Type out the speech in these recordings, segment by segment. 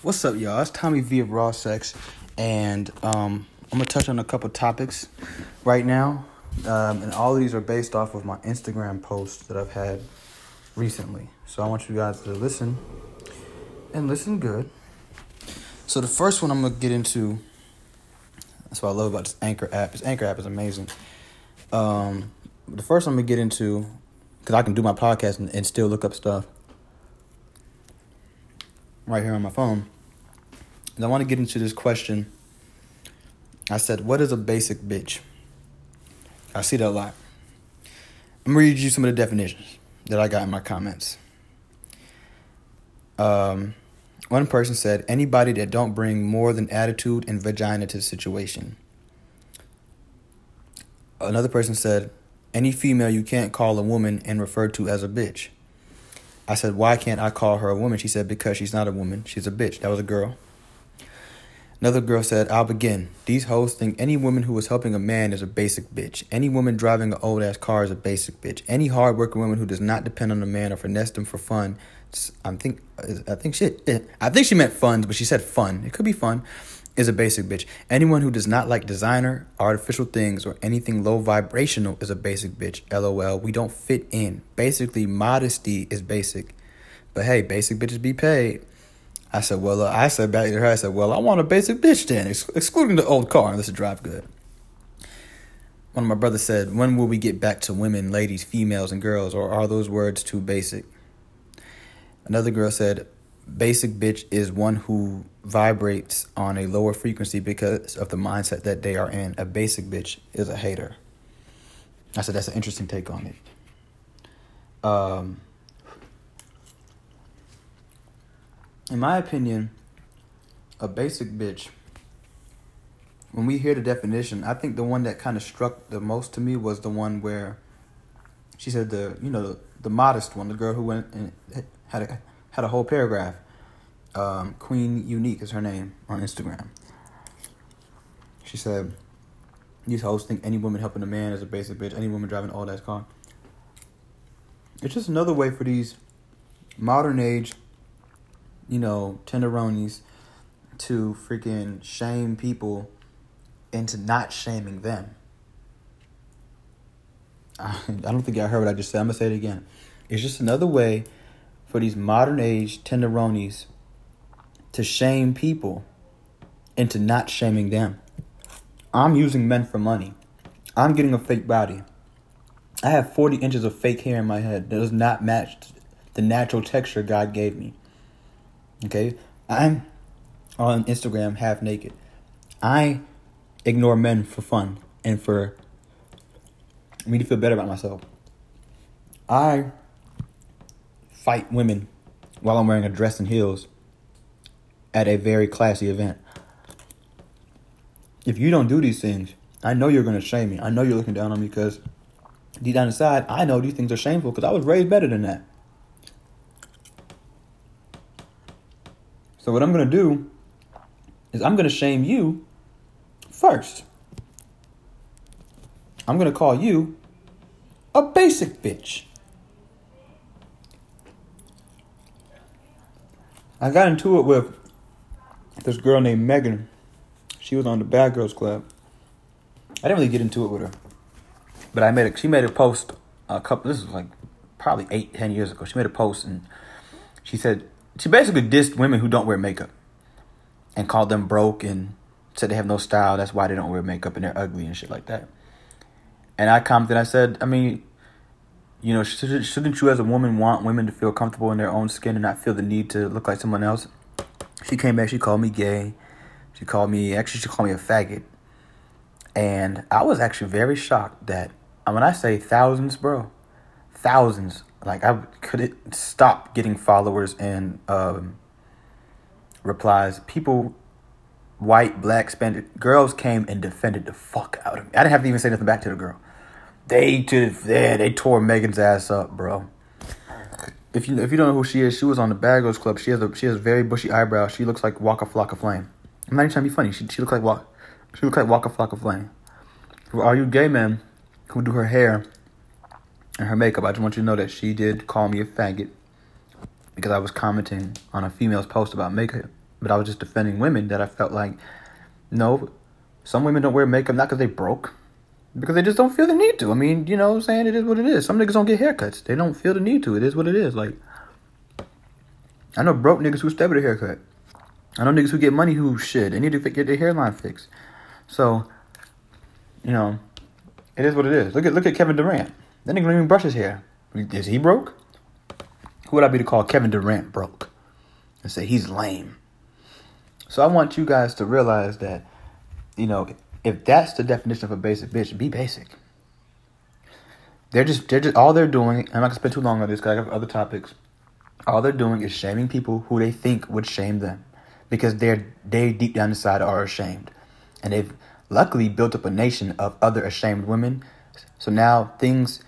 What's up, y'all? It's Tommy V of Raw Sex, and um, I'm gonna touch on a couple topics right now, um, and all of these are based off of my Instagram posts that I've had recently. So I want you guys to listen and listen good. So the first one I'm gonna get into. That's what I love about this Anchor app. This Anchor app is amazing. Um, the first one I'm gonna get into because I can do my podcast and, and still look up stuff right here on my phone. And I want to get into this question. I said, What is a basic bitch? I see that a lot. I'm going to read you some of the definitions that I got in my comments. Um, one person said, Anybody that don't bring more than attitude and vagina to the situation. Another person said, Any female you can't call a woman and refer to as a bitch. I said, Why can't I call her a woman? She said, Because she's not a woman. She's a bitch. That was a girl. Another girl said, I'll begin. These hoes think any woman who is helping a man is a basic bitch. Any woman driving an old ass car is a basic bitch. Any hardworking woman who does not depend on a man or finesse them for fun. I think I think shit. I think she meant funds, but she said fun. It could be fun is a basic bitch. Anyone who does not like designer, artificial things, or anything low vibrational is a basic bitch. LOL. We don't fit in. Basically, modesty is basic. But hey, basic bitches be paid. I said, well, uh, I said back to her, I said, well, I want a basic bitch then, ex- excluding the old car unless it drive good. One of my brothers said, when will we get back to women, ladies, females, and girls, or are those words too basic? Another girl said, basic bitch is one who vibrates on a lower frequency because of the mindset that they are in. A basic bitch is a hater. I said that's an interesting take on it. Um, in my opinion, a basic bitch. When we hear the definition, I think the one that kind of struck the most to me was the one where she said the you know the, the modest one, the girl who went and had a had a whole paragraph. Um, Queen Unique is her name on Instagram. She said, "These hoes think any woman helping a man is a basic bitch. Any woman driving all that car. It's just another way for these modern age, you know, tenderonis to freaking shame people into not shaming them." I don't think I heard what I just said. I'm gonna say it again. It's just another way for these modern age tenderonis to shame people into not shaming them. I'm using men for money. I'm getting a fake body. I have 40 inches of fake hair in my head that does not match the natural texture God gave me. Okay? I'm on Instagram half naked. I ignore men for fun and for me to feel better about myself. I fight women while I'm wearing a dress and heels at a very classy event. If you don't do these things, I know you're going to shame me. I know you're looking down on me because deep down inside, I know these things are shameful because I was raised better than that. So, what I'm going to do is I'm going to shame you first. I'm going to call you a basic bitch. I got into it with this girl named Megan. She was on the Bad Girls Club. I didn't really get into it with her, but I made a, she made a post a couple. This was like probably eight, ten years ago. She made a post and she said she basically dissed women who don't wear makeup and called them broke and said they have no style. That's why they don't wear makeup and they're ugly and shit like that. And I commented. I said, I mean, you know, shouldn't you as a woman want women to feel comfortable in their own skin and not feel the need to look like someone else? She came back, she called me gay. She called me, actually, she called me a faggot. And I was actually very shocked that, when I say thousands, bro, thousands, like I couldn't stop getting followers and um, replies. People, white, black, Spanish, girls came and defended the fuck out of me. I didn't have to even say nothing back to the girl. They to yeah, they tore Megan's ass up, bro if you if you don't know who she is, she was on the Bad Girls Club. She has a she has very bushy eyebrows. She looks like Waka Flocka Flame. I'm not even trying to be funny. She she looks like Waka she looks like Waka Flocka Flame. For all you gay men who do her hair and her makeup, I just want you to know that she did call me a faggot because I was commenting on a female's post about makeup but I was just defending women that I felt like, no, some women don't wear makeup not because they broke, because they just don't feel the need to. I mean, you know what I'm saying? It is what it is. Some niggas don't get haircuts. They don't feel the need to. It is what it is. Like, I know broke niggas who step with a haircut. I know niggas who get money who shit. They need to get their hairline fixed. So, you know, it is what it is. Look at look at Kevin Durant. That nigga don't even brush his hair. Is he broke? Who would I be to call Kevin Durant broke? And say he's lame. So I want you guys to realize that, you know, if that's the definition of a basic bitch, be basic. They're just they're just all they're doing. I'm not gonna spend too long on this because I have other topics. All they're doing is shaming people who they think would shame them, because they're they deep down inside are ashamed, and they've luckily built up a nation of other ashamed women. So now things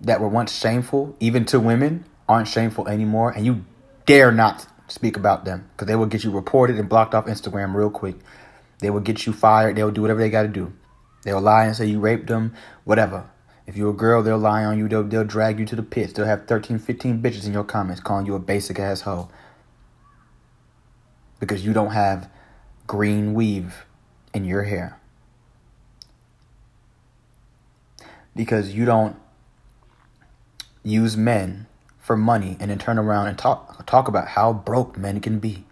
that were once shameful, even to women, aren't shameful anymore, and you dare not speak about them because they will get you reported and blocked off Instagram real quick. They will get you fired. They will do whatever they got to do. They'll lie and say you raped them, whatever. If you're a girl, they'll lie on you. They'll, they'll drag you to the pits. They'll have 13, 15 bitches in your comments calling you a basic asshole because you don't have green weave in your hair. Because you don't use men for money and then turn around and talk talk about how broke men can be.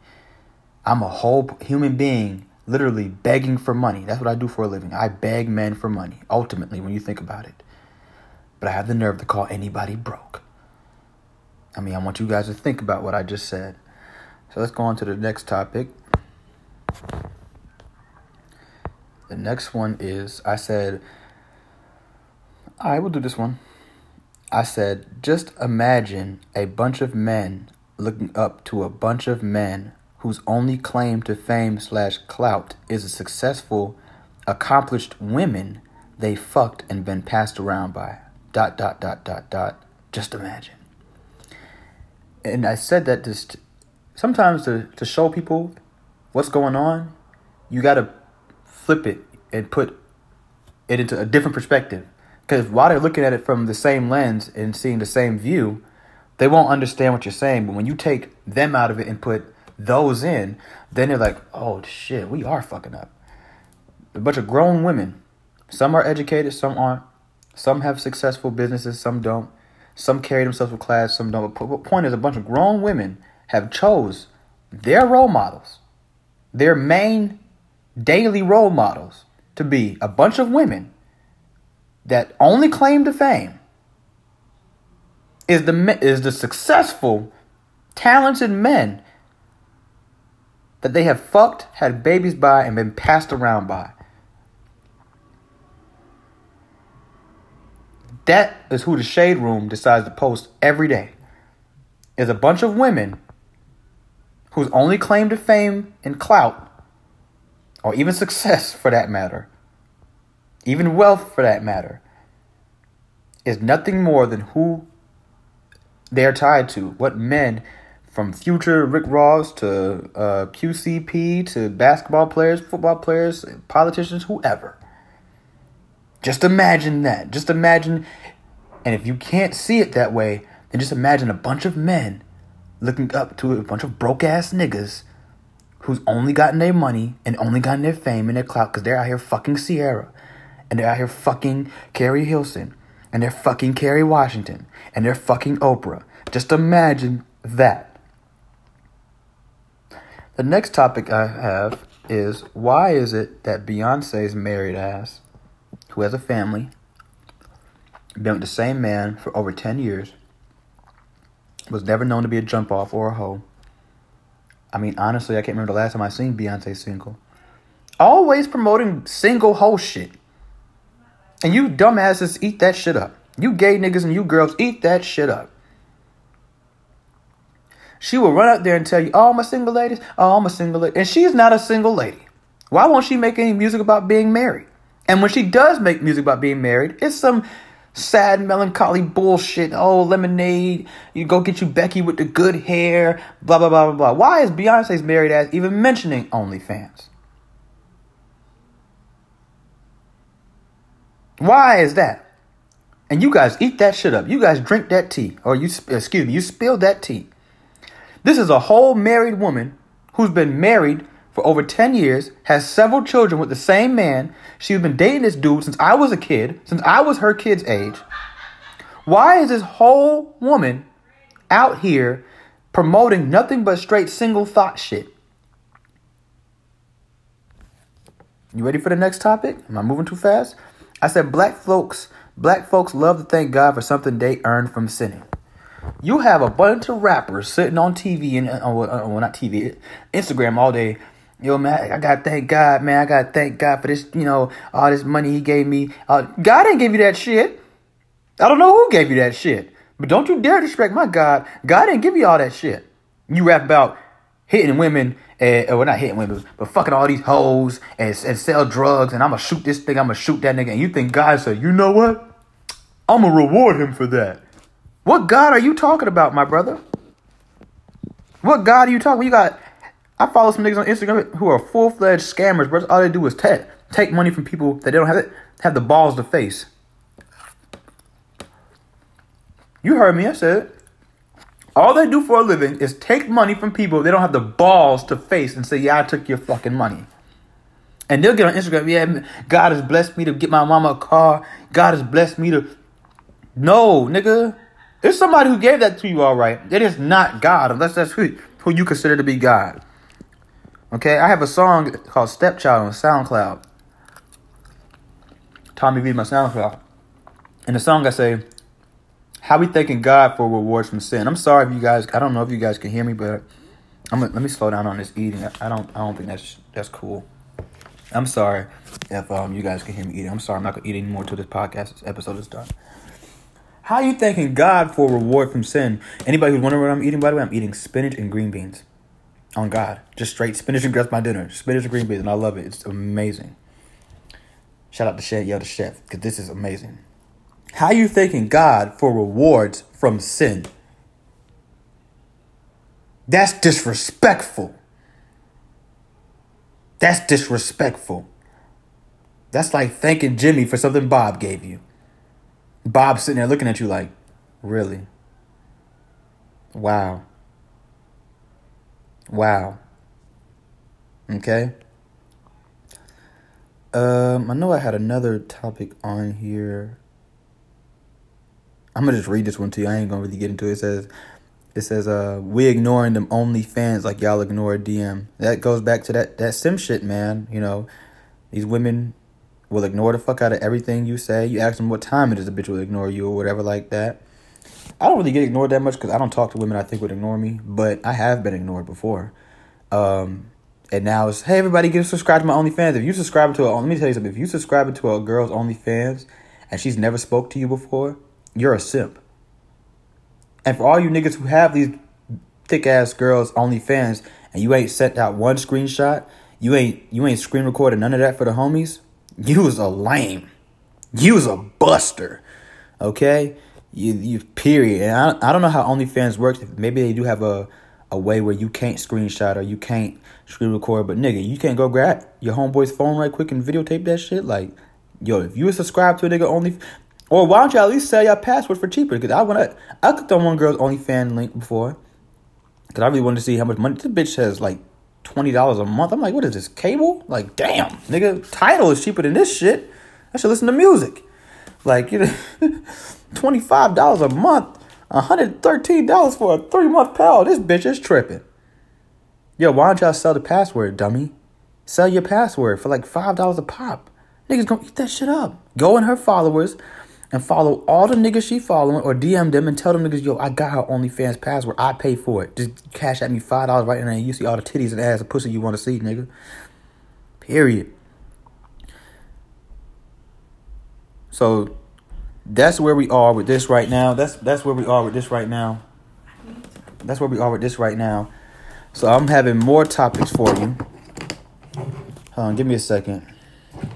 I'm a whole human being literally begging for money. That's what I do for a living. I beg men for money, ultimately, when you think about it. But I have the nerve to call anybody broke. I mean, I want you guys to think about what I just said. So let's go on to the next topic. The next one is I said, I will do this one. I said, just imagine a bunch of men looking up to a bunch of men whose only claim to fame slash clout is a successful, accomplished women they fucked and been passed around by. Dot, dot, dot, dot, dot. Just imagine. And I said that just sometimes to, to show people what's going on, you got to flip it and put it into a different perspective. Because while they're looking at it from the same lens and seeing the same view, they won't understand what you're saying. But when you take them out of it and put those in, then they're like, oh shit, we are fucking up. A bunch of grown women. Some are educated, some aren't. Some have successful businesses, some don't. Some carry themselves with class, some don't. But point is, a bunch of grown women have chose their role models, their main daily role models, to be a bunch of women that only claim to fame is the is the successful, talented men that they have fucked, had babies by, and been passed around by. That is who the shade room decides to post every day. Is a bunch of women whose only claim to fame and clout, or even success for that matter, even wealth for that matter, is nothing more than who they're tied to. What men, from future Rick Ross to uh, QCP to basketball players, football players, politicians, whoever. Just imagine that. Just imagine, and if you can't see it that way, then just imagine a bunch of men looking up to a bunch of broke ass niggas who's only gotten their money and only gotten their fame and their clout because they're out here fucking Ciara and they're out here fucking Keri Hilson and they're fucking Kerry Washington and they're fucking Oprah. Just imagine that. The next topic I have is why is it that Beyonce's married ass, who has a family, been with the same man for over 10 years, was never known to be a jump off or a hoe. I mean, honestly, I can't remember the last time I seen Beyonce single. Always promoting single hoe shit. And you dumbasses eat that shit up. You gay niggas and you girls eat that shit up. She will run out there and tell you, oh, I'm a single lady. Oh, I'm a single lady. And she's not a single lady. Why won't she make any music about being married? And when she does make music about being married, it's some sad, melancholy bullshit. Oh, lemonade. You go get you Becky with the good hair. Blah, blah, blah, blah, blah. Why is Beyonce's married ass even mentioning OnlyFans? Why is that? And you guys eat that shit up. You guys drink that tea. Or you, excuse me, you spilled that tea. This is a whole married woman who's been married for over 10 years, has several children with the same man. She's been dating this dude since I was a kid, since I was her kid's age. Why is this whole woman out here promoting nothing but straight single thot shit? You ready for the next topic? Am I moving too fast? I said black folks black folks love to thank God for something they earned from sinning. You have a bunch of rappers sitting on TV and uh, well, not TV, Instagram all day Yo, man, I gotta thank God, man. I gotta thank God for this, you know, all this money He gave me. Uh, God didn't give you that shit. I don't know who gave you that shit. But don't you dare disrespect my God. God didn't give you all that shit. You rap about hitting women, and, well, not hitting women, but fucking all these hoes and, and sell drugs, and I'm gonna shoot this thing, I'm gonna shoot that nigga. And you think God said, you know what? I'm gonna reward him for that. What God are you talking about, my brother? What God are you talking? You got I follow some niggas on Instagram who are full fledged scammers, bro. All they do is take take money from people that they don't have it, have the balls to face. You heard me. I said All they do for a living is take money from people they don't have the balls to face and say, "Yeah, I took your fucking money." And they'll get on Instagram, yeah, God has blessed me to get my mama a car. God has blessed me to. No, nigga. There's somebody who gave that to you, all right. It is not God, unless that's who, who you consider to be God. Okay, I have a song called Stepchild on SoundCloud. Tommy V, my SoundCloud. In the song, I say, How we thanking God for rewards from sin. I'm sorry if you guys, I don't know if you guys can hear me, but I'm let me slow down on this eating. I don't, I don't think that's that's cool. I'm sorry if um you guys can hear me eating. I'm sorry, I'm not gonna eat anymore until this podcast episode is done. How are you thanking God for reward from sin? Anybody who's wondering what I'm eating, by the way, I'm eating spinach and green beans on God. Just straight spinach and grits my dinner. Spinach and green beans, and I love it. It's amazing. Shout out to Chef, yeah, the chef, because this is amazing. How are you thanking God for rewards from sin? That's disrespectful. That's disrespectful. That's like thanking Jimmy for something Bob gave you. Bob sitting there looking at you like, really? Wow. Wow. Okay. Um, I know I had another topic on here. I'm gonna just read this one to you. I ain't gonna really get into it. It says, it says, uh, we ignoring them OnlyFans like y'all ignore DM. That goes back to that that simp shit, man. You know, these women will ignore the fuck out of everything you say. You ask them what time it is, the bitch will ignore you or whatever like that. I don't really get ignored that much because I don't talk to women I think would ignore me, but I have been ignored before. Um, and now it's hey everybody get subscribed to my OnlyFans. If you subscribe to a let me tell you something. If you subscribe to a girl's OnlyFans and she's never spoke to you before, you're a simp. And for all you niggas who have these thick ass girls OnlyFans and you ain't sent out one screenshot, you ain't you ain't screen recorded none of that for the homies, you was a lame. You was a buster. Okay? You you period. And I I don't know how OnlyFans works. Maybe they do have a a way where you can't screenshot or you can't screen record, but nigga, you can't go grab your homeboy's phone right quick and videotape that shit. Like, yo, if you subscribe to a nigga only, or why don't you at least sell your password for cheaper? Because I went, I clicked on one girl's OnlyFans link before, because I really wanted to see how much money this bitch has. Like twenty dollars a month. I'm like, what is this cable? Like, damn, nigga, Tidal is cheaper than this shit. I should listen to music. Like, you know. $25 a month, $113 for a three month pal. This bitch is tripping. Yo, why don't y'all sell the password, dummy? Sell your password for like $5 a pop. Niggas gonna eat that shit up. Go in her followers and follow all the niggas she following or DM them and tell them niggas, yo, I got her OnlyFans password. I pay for it. Just cash at me $5 right now and you see all the titties and ass and pussy you want to see, nigga. Period. So that's where we are with this right now. That's that's where we are with this right now. That's where we are with this right now. So I'm having more topics for you. Hold on, give me a second.